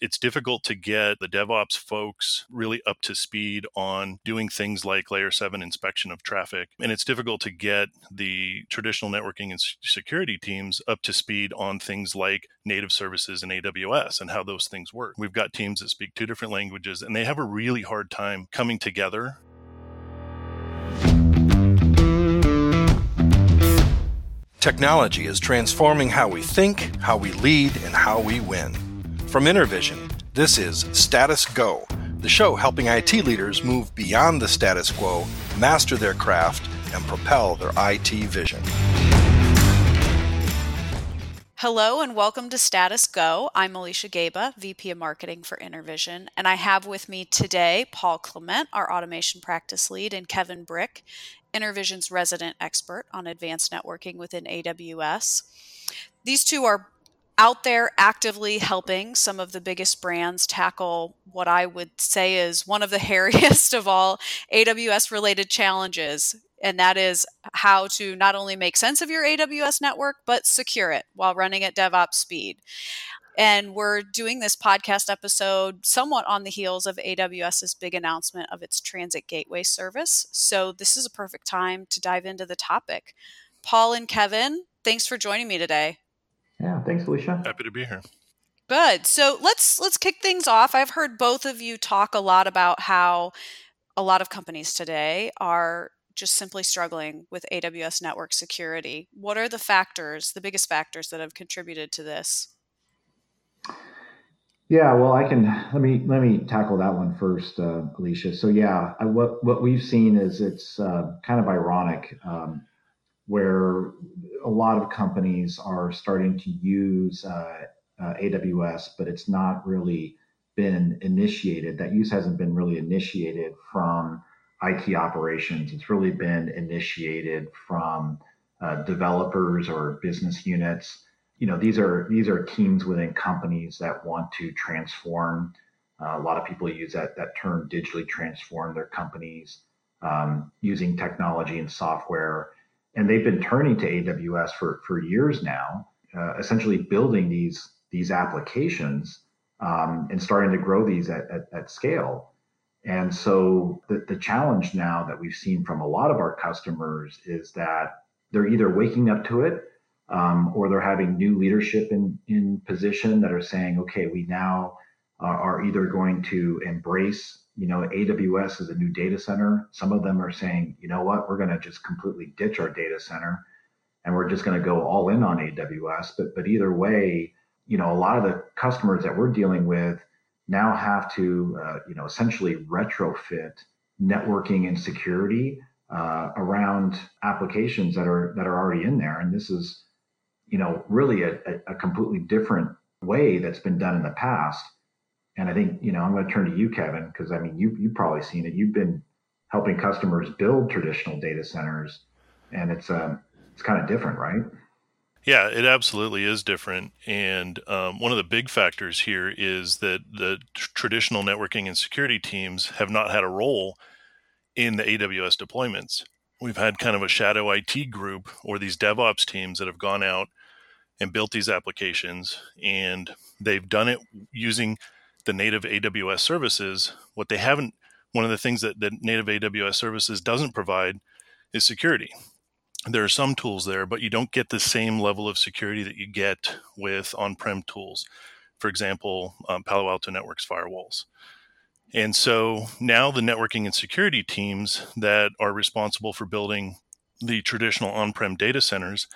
it's difficult to get the DevOps folks really up to speed on doing things like layer seven inspection of traffic. And it's difficult to get the traditional networking and security teams up to speed on things like native services and AWS and how those things work. We've got teams that speak two different languages and they have a really hard time coming together Technology is transforming how we think, how we lead, and how we win. From Intervision, this is Status Go, the show helping IT leaders move beyond the status quo, master their craft, and propel their IT vision. Hello and welcome to Status Go. I'm Alicia Gaba, VP of Marketing for Intervision, and I have with me today Paul Clement, our automation practice lead, and Kevin Brick, Intervision's resident expert on advanced networking within AWS. These two are out there actively helping some of the biggest brands tackle what I would say is one of the hairiest of all AWS related challenges. And that is how to not only make sense of your AWS network, but secure it while running at DevOps speed. And we're doing this podcast episode somewhat on the heels of AWS's big announcement of its Transit Gateway service. So this is a perfect time to dive into the topic. Paul and Kevin, thanks for joining me today. Yeah, thanks, Alicia. Happy to be here. Good. So let's let's kick things off. I've heard both of you talk a lot about how a lot of companies today are just simply struggling with AWS network security. What are the factors, the biggest factors that have contributed to this? Yeah, well, I can let me let me tackle that one first, uh, Alicia. So yeah, I, what what we've seen is it's uh, kind of ironic um, where a lot of companies are starting to use uh, uh AWS, but it's not really been initiated. That use hasn't been really initiated from IT operations. It's really been initiated from uh, developers or business units you know these are these are teams within companies that want to transform. Uh, a lot of people use that that term digitally transform their companies um, using technology and software, and they've been turning to AWS for for years now, uh, essentially building these these applications um, and starting to grow these at, at, at scale. And so the, the challenge now that we've seen from a lot of our customers is that they're either waking up to it um, or they're having new leadership in, in position that are saying, okay, we now uh, are either going to embrace, you know, AWS is a new data center. Some of them are saying, you know what, we're going to just completely ditch our data center and we're just going to go all in on AWS. But but either way, you know, a lot of the customers that we're dealing with now have to, uh, you know, essentially retrofit networking and security uh, around applications that are that are already in there. And this is you know, really a, a completely different way that's been done in the past. And I think, you know, I'm going to turn to you, Kevin, because I mean, you, you've probably seen it. You've been helping customers build traditional data centers and it's, um, it's kind of different, right? Yeah, it absolutely is different. And um, one of the big factors here is that the traditional networking and security teams have not had a role in the AWS deployments. We've had kind of a shadow IT group or these DevOps teams that have gone out and built these applications and they've done it using the native AWS services. What they haven't, one of the things that, that native AWS services doesn't provide is security. There are some tools there, but you don't get the same level of security that you get with on prem tools. For example, um, Palo Alto Networks firewalls. And so now the networking and security teams that are responsible for building the traditional on prem data centers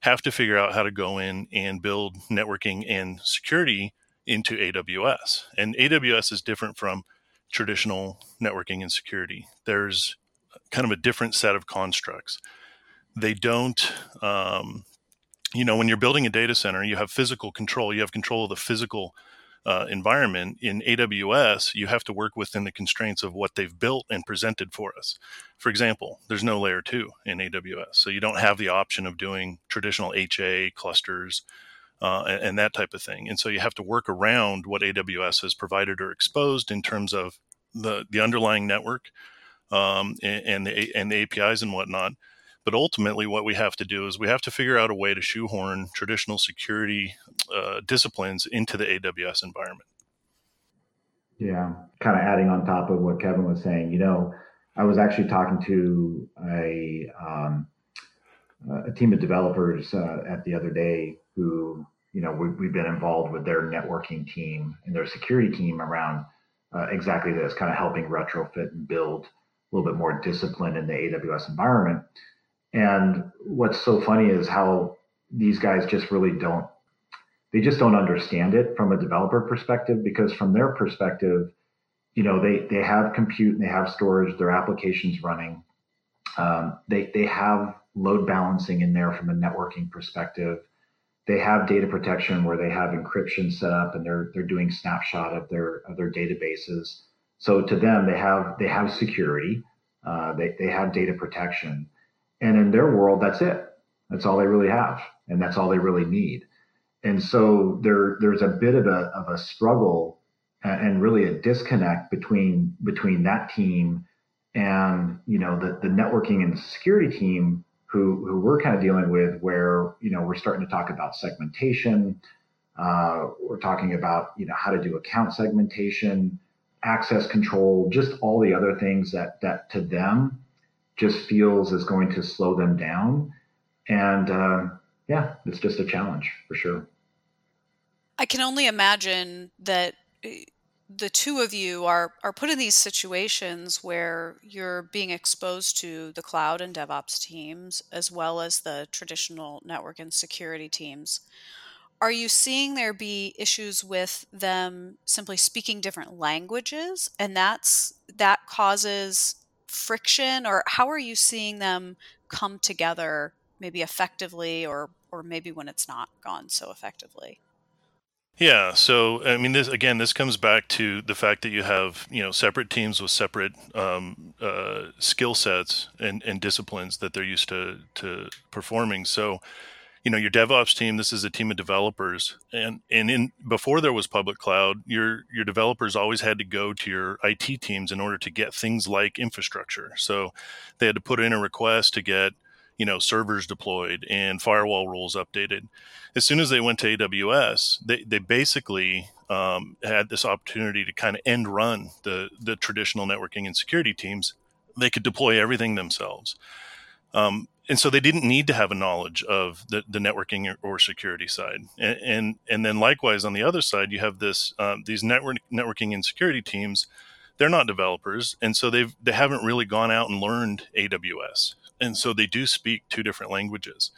have to figure out how to go in and build networking and security into AWS. And AWS is different from traditional networking and security. There's kind of a different set of constructs. They don't, um, you know, when you're building a data center, you have physical control. You have control of the physical uh, environment in AWS, you have to work within the constraints of what they've built and presented for us. For example, there's no layer two in AWS, so you don't have the option of doing traditional HA clusters uh, and, and, that type of thing. And so you have to work around what AWS has provided or exposed in terms of the the underlying network um, and, and the and the APIs and whatnot. But ultimately, what we have to do is we have to figure out a way to shoehorn traditional security uh, disciplines into the AWS environment. Yeah, kind of adding on top of what Kevin was saying, you know, I was actually talking to a um, a team of developers uh, at the other day who, you know, we, have been involved with their networking team and their security team around uh, exactly this, kind of helping retrofit and build a little bit more discipline in the AWS environment. And what's so funny is how these guys just really don't they just don't understand it from a developer perspective because from their perspective you know they they have compute and they have storage their applications running um, they they have load balancing in there from a networking perspective they have data protection where they have encryption set up and they're they're doing snapshot of their of their databases. So to them they have they have security uh, they, they have data protection. And in their world that's it. That's all they really have and that's all they really need. And so there there's a bit of a of a struggle and really a disconnect between between that team and you know the the networking and security team who who we're kind of dealing with where you know we're starting to talk about segmentation uh, we're talking about you know how to do account segmentation access control just all the other things that that to them just feels is going to slow them down and uh, yeah, it's just a challenge for sure. I can only imagine that eh, the two of you are are put in these situations where you're being exposed to the cloud and DevOps teams as well as the traditional network and security teams. Are you seeing there be issues with them simply speaking different languages? And that's that causes friction? Or how are you seeing them come together maybe effectively or or maybe when it's not gone so effectively yeah so i mean this again this comes back to the fact that you have you know separate teams with separate um, uh, skill sets and, and disciplines that they're used to to performing. So you know your devops team this is a team of developers and and in before there was public cloud your your developers always had to go to your IT teams in order to get things like infrastructure. So they had to put in a request to get you know servers deployed and firewall rules updated. As soon as they went to aws they, they basically um, had this opportunity to kind of end run the the traditional networking and security teams. They could deploy everything themselves. Um, and so they didn't need to have a knowledge of the, the networking or security side. And, and, and then likewise on the other side you have this um, these network networking and security teams. They're not developers and so they've they haven't really gone out and learned aws and so they do speak two different languages.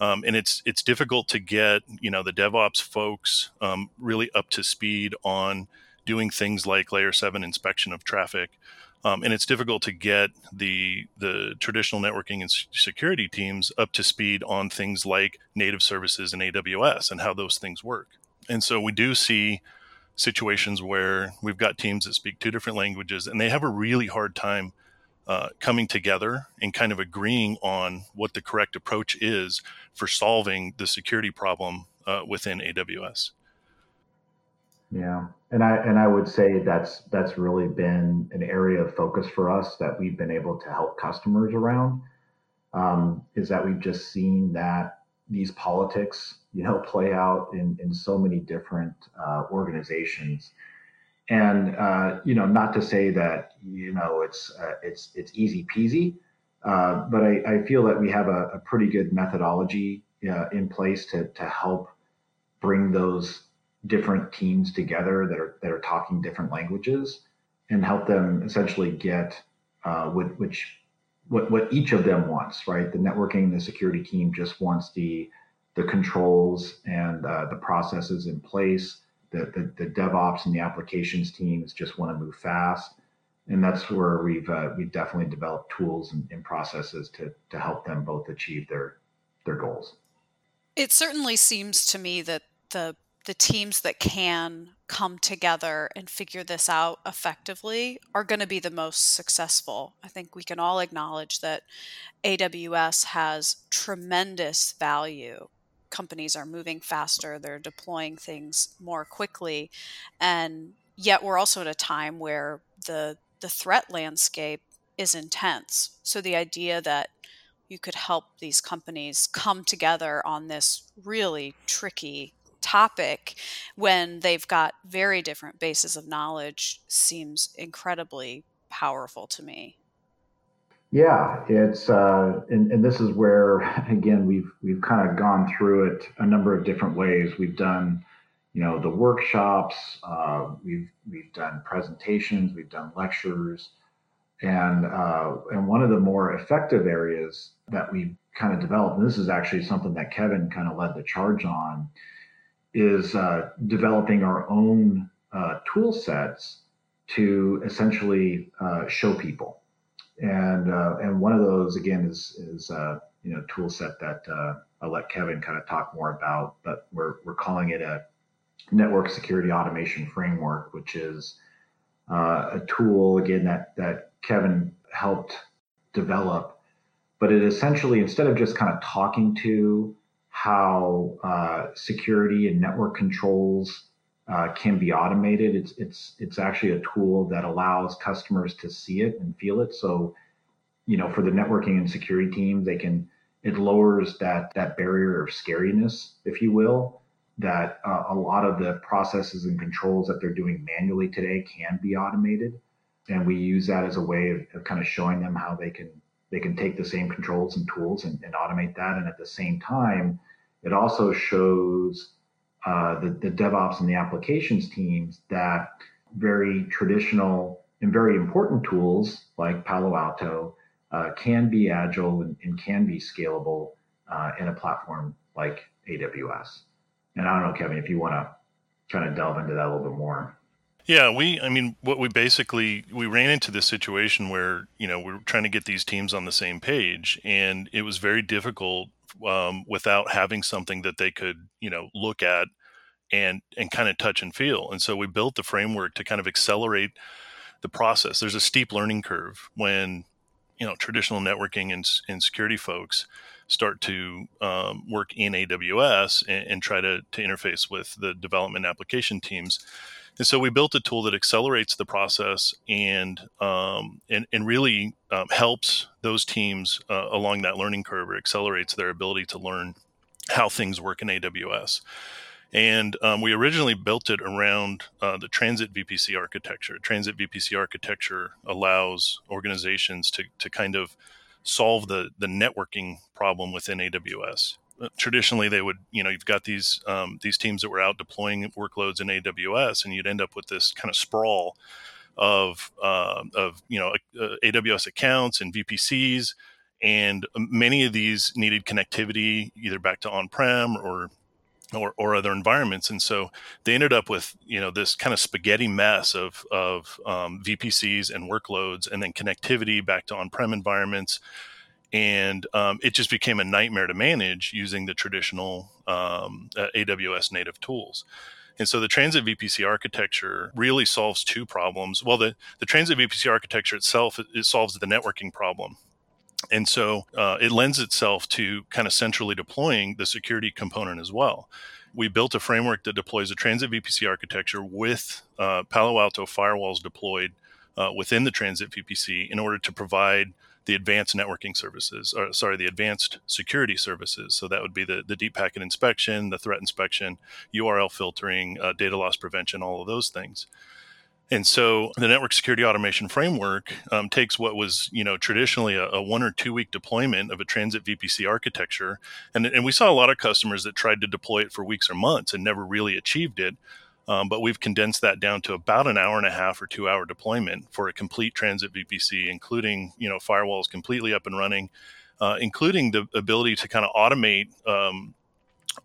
Um, and it's it's difficult to get you know the DevOps folks um, really up to speed on doing things like layer seven inspection of traffic, um, and it's difficult to get the the traditional networking and security teams up to speed on things like native services and AWS and how those things work. And so we do see situations where we've got teams that speak two different languages and they have a really hard time uh, coming together and kind of agreeing on what the correct approach is for solving the security problem uh, within AWS. Yeah, and I and I would say that's that's really been an area of focus for us that we've been able to help customers around. Um, is that we've just seen that these politics, you know, play out in in so many different uh, organizations and uh, you know, not to say that you know it's uh, it's it's easy peasy, uh, but I, I, feel that we have a, a pretty good methodology uh, in place to to help bring those different teams together that are that are talking different languages and help them essentially get uh, what which what what each of them wants. Right, the networking, the security team just wants the the controls and uh, the processes in place the, the, the DevOps and the applications teams just want to move fast. And that's where we've uh, we've definitely developed tools and, and processes to to help them both achieve their their goals. It certainly seems to me that the the teams that can come together and figure this out effectively are going to be the most successful. I think we can all acknowledge that AWS has tremendous value companies are moving faster, they're deploying things more quickly. And yet we're also at a time where the the threat landscape is intense. So the idea that you could help these companies come together on this really tricky topic when they've got very different bases of knowledge seems incredibly powerful to me. Yeah, it's uh, and, and this is where again we've we've kind of gone through it a number of different ways. We've done, you know, the workshops. Uh, we've we've done presentations. We've done lectures, and uh, and one of the more effective areas that we've kind of developed, and this is actually something that Kevin kind of led the charge on, is uh, developing our own uh, tool sets to essentially uh, show people and uh, and one of those again is is uh, you know tool set that uh, I'll let Kevin kind of talk more about, but we're we're calling it a network security automation framework, which is uh, a tool again that that Kevin helped develop, but it essentially instead of just kind of talking to how uh, security and network controls uh, can be automated. It's it's it's actually a tool that allows customers to see it and feel it. So, you know, for the networking and security team, they can it lowers that that barrier of scariness, if you will. That uh, a lot of the processes and controls that they're doing manually today can be automated, and we use that as a way of, of kind of showing them how they can they can take the same controls and tools and, and automate that. And at the same time, it also shows uh, the, the DevOps and the applications teams that very traditional and very important tools like Palo Alto uh, can be agile and, and can be scalable uh, in a platform like AWS. And I don't know, Kevin, if you want to kind of delve into that a little bit more. Yeah, we, I mean, what we basically, we ran into this situation where, you know, we are trying to get these teams on the same page and it was very difficult um, without having something that they could, you know, look at and and kind of touch and feel. And so we built the framework to kind of accelerate the process. There's a steep learning curve when you know traditional networking and, and security folks start to um, work in AWS and, and, try to, to interface with the development application teams. And so we built a tool that accelerates the process and um, and, and really um, helps those teams uh, along that learning curve or accelerates their ability to learn how things work in AWS. And um, we originally built it around uh, the transit VPC architecture. Transit VPC architecture allows organizations to, to kind of solve the, the networking problem within AWS. Traditionally, they would, you know, you've got these um, these teams that were out deploying workloads in AWS, and you'd end up with this kind of sprawl of uh, of you know uh, AWS accounts and VPCs, and many of these needed connectivity either back to on-prem or or, or other environments. And so they ended up with, you know, this kind of spaghetti mess of, of um, VPCs and workloads and then connectivity back to on-prem environments. And um, it just became a nightmare to manage using the traditional um, uh, AWS native tools. And so the transit VPC architecture really solves two problems. Well, the, the transit VPC architecture itself, it, solves the networking problem and so uh, it lends itself to kind of centrally deploying the security component as well. We built a framework that deploys a transit VPC architecture with uh, Palo Alto firewalls deployed uh, within the transit VPC in order to provide the advanced networking services, or sorry, the advanced security services. So that would be the, the deep packet inspection, the threat inspection, URL filtering, uh, data loss prevention, all of those things. And so the network security automation framework um, takes what was, you know, traditionally a, a, one or two week deployment of a transit VPC architecture, and and we saw a lot of customers that tried to deploy it for weeks or months and never really achieved it. Um, but we've condensed that down to about an hour and a half or two hour deployment for a complete transit VPC, including you know firewalls completely up and running, uh, including the ability to kind of automate um,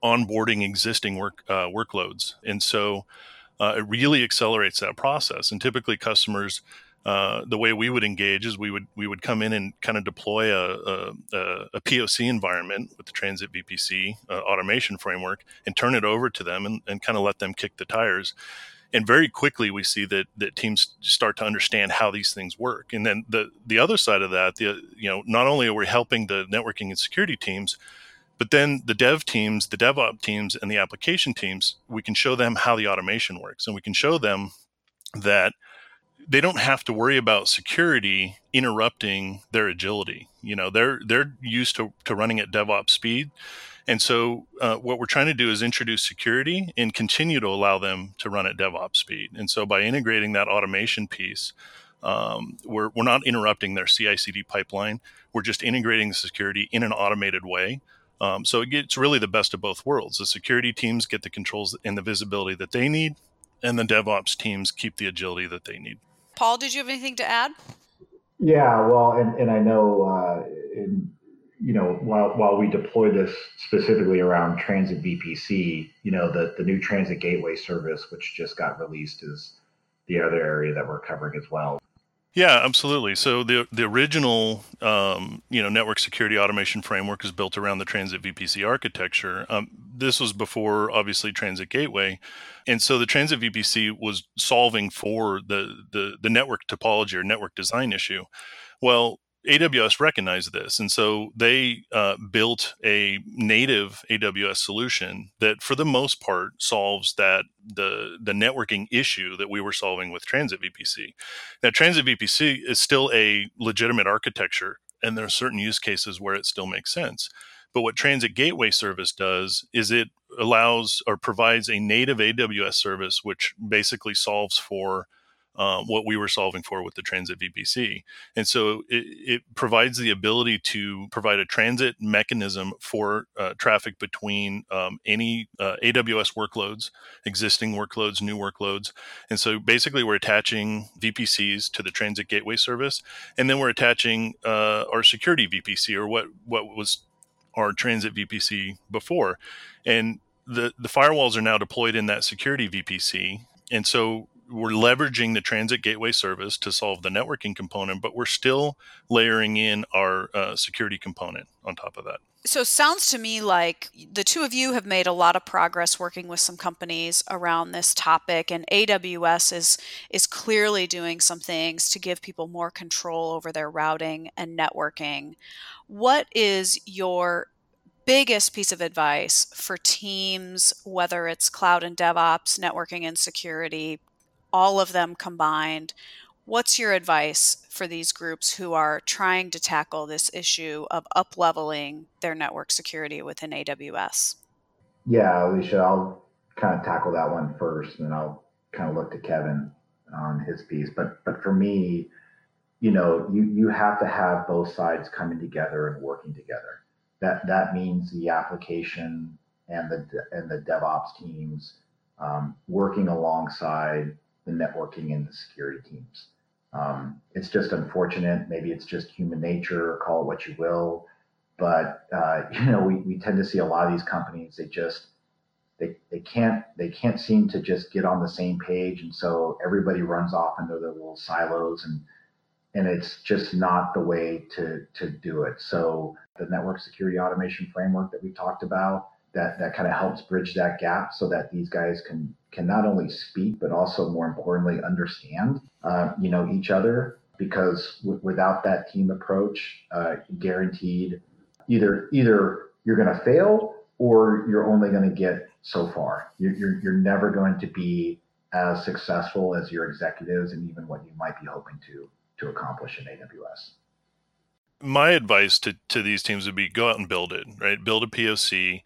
onboarding existing work uh, workloads. And so uh, it really accelerates that process. And typically, customers, uh, the way we would engage is we would we would come in and kind of deploy a, a, a POC environment with the Transit VPC uh, automation framework and turn it over to them and, and kind of let them kick the tires. And very quickly, we see that that teams start to understand how these things work. And then the the other side of that, the you know, not only are we helping the networking and security teams, but then the dev teams, the DevOps teams, and the application teams, we can show them how the automation works, and we can show them that they don't have to worry about security interrupting their agility. You know, they're they're used to, to running at DevOps speed. And so, uh, what we're trying to do is introduce security and continue to allow them to run at DevOps speed. And so, by integrating that automation piece, um, we're, we're not interrupting their CI CD pipeline. We're just integrating the security in an automated way. Um, so, it gets really the best of both worlds. The security teams get the controls and the visibility that they need, and the DevOps teams keep the agility that they need. Paul, did you have anything to add? Yeah, well, and, and I know uh, in you know, while while we deploy this specifically around Transit VPC, you know, the the new Transit Gateway service, which just got released, is the other area that we're covering as well. Yeah, absolutely. So the the original um, you know network security automation framework is built around the Transit VPC architecture. Um, this was before obviously Transit Gateway, and so the Transit VPC was solving for the the, the network topology or network design issue. Well, AWS recognized this, and so they uh, built a native AWS solution that, for the most part, solves that the the networking issue that we were solving with Transit VPC. Now, Transit VPC is still a legitimate architecture, and there are certain use cases where it still makes sense. But what Transit Gateway Service does is it allows or provides a native AWS service, which basically solves for uh, what we were solving for with the transit VPC. And so it, it provides the ability to provide a transit mechanism for uh, traffic between um, any uh, AWS workloads, existing workloads, new workloads. And so basically, we're attaching VPCs to the transit gateway service, and then we're attaching uh, our security VPC or what, what was our transit VPC before. And the, the firewalls are now deployed in that security VPC. And so we're leveraging the transit gateway service to solve the networking component, but we're still layering in our uh, security component on top of that. So, sounds to me like the two of you have made a lot of progress working with some companies around this topic, and AWS is is clearly doing some things to give people more control over their routing and networking. What is your biggest piece of advice for teams, whether it's cloud and DevOps, networking and security, all of them combined. What's your advice for these groups who are trying to tackle this issue of up leveling their network security within AWS? Yeah, Alicia, I'll kind of tackle that one first, and then I'll kind of look to Kevin on his piece. But but for me, you know, you you have to have both sides coming together and working together. That that means the application and the and the DevOps teams um, working alongside the networking and the security teams. Um, it's just unfortunate. Maybe it's just human nature, call it what you will. But uh, you know, we, we tend to see a lot of these companies. They just they, they can't they can't seem to just get on the same page, and so everybody runs off into their little silos, and and it's just not the way to to do it. So the network security automation framework that we talked about that that kind of helps bridge that gap so that these guys can can not only speak but also more importantly understand uh, you know each other. Because w- without that team approach uh, guaranteed either either you're going to fail or you're only going to get so far. You're, you're, you're never going to be as successful as your executives and even what you might be hoping to to accomplish in aws my advice to, to these teams would be go out and build it right? Build a poc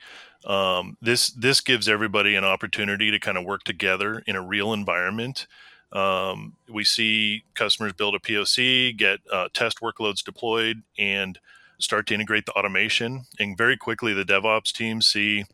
um, this this gives everybody an opportunity to kind of work together in a real environment. Um, we see customers build a POC, get uh, test workloads deployed, and start to integrate the automation. And very quickly, the DevOps teams see,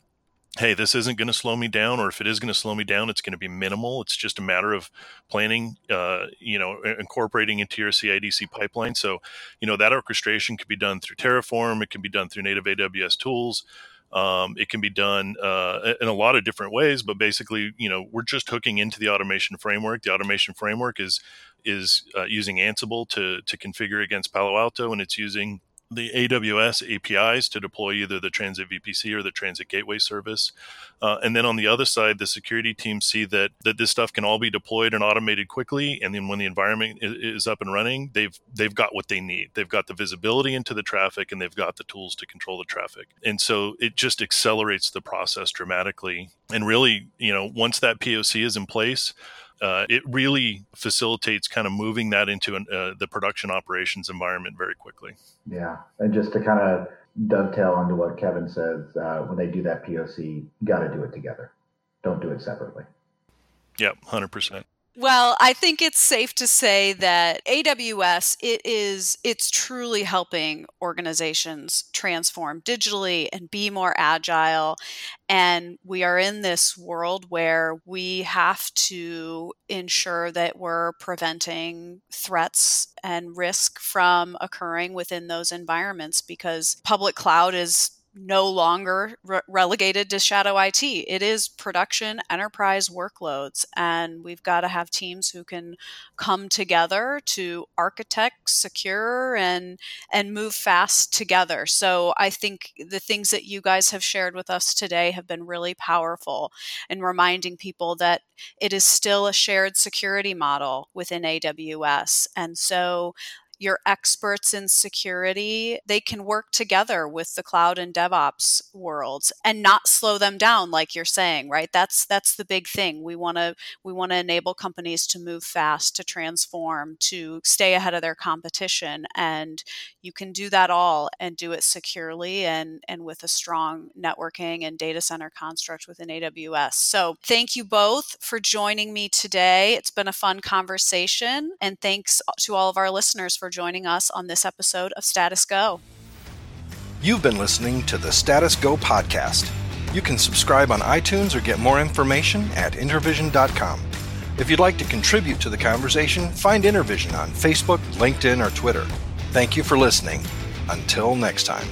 hey, this isn't going to slow me down, or if it is going to slow me down, it's going to be minimal. It's just a matter of planning, uh, you know, incorporating into your CI/CD pipeline. So, you know, that orchestration could be done through Terraform. It can be done through native AWS tools. Um, it can be done uh, in a lot of different ways, but basically, you know, we're just hooking into the automation framework. The automation framework is is uh, using Ansible to to configure against Palo Alto, and it's using the AWS APIs to deploy either the Transit VPC or the Transit Gateway service. Uh, and then on the other side, the security teams see that that this stuff can all be deployed and automated quickly. And then when the environment is, up and running, they've they've got what they need. They've got the visibility into the traffic, and they've got the tools to control the traffic. And so it just accelerates the process dramatically. And really, you know, once that POC is in place, uh, it really facilitates kind of moving that into an, uh, the production operations environment very quickly. Yeah, and just to kind of dovetail onto what Kevin says, uh, when they do that POC, got to do it together. Don't do it separately. Yep, hundred percent. Well, I think it's safe to say that AWS it is it's truly helping organizations transform digitally and be more agile. And we are in this world where we have to ensure that we're preventing threats and risk from occurring within those environments because public cloud is no longer re- relegated to shadow IT. It is production enterprise workloads, and we've got to have teams who can come together to architect, secure, and and move fast together. So I think the things that you guys have shared with us today have been really powerful in reminding people that it is still a shared security model within AWS, and so your experts in security, they can work together with the cloud and DevOps worlds and not slow them down like you're saying, right? That's that's the big thing. We want to we want to enable companies to move fast, to transform, to stay ahead of their competition and you can do that all and do it securely and and with a strong networking and data center construct within AWS. So, thank you both for joining me today. It's been a fun conversation and thanks to all of our listeners for joining us on this episode of Status Go. You've been listening to the Status Go podcast. You can subscribe on iTunes or get more information at intervision.com. If you'd like to contribute to the conversation, find Intervision on Facebook, LinkedIn, or Twitter. Thank you for listening. Until next time.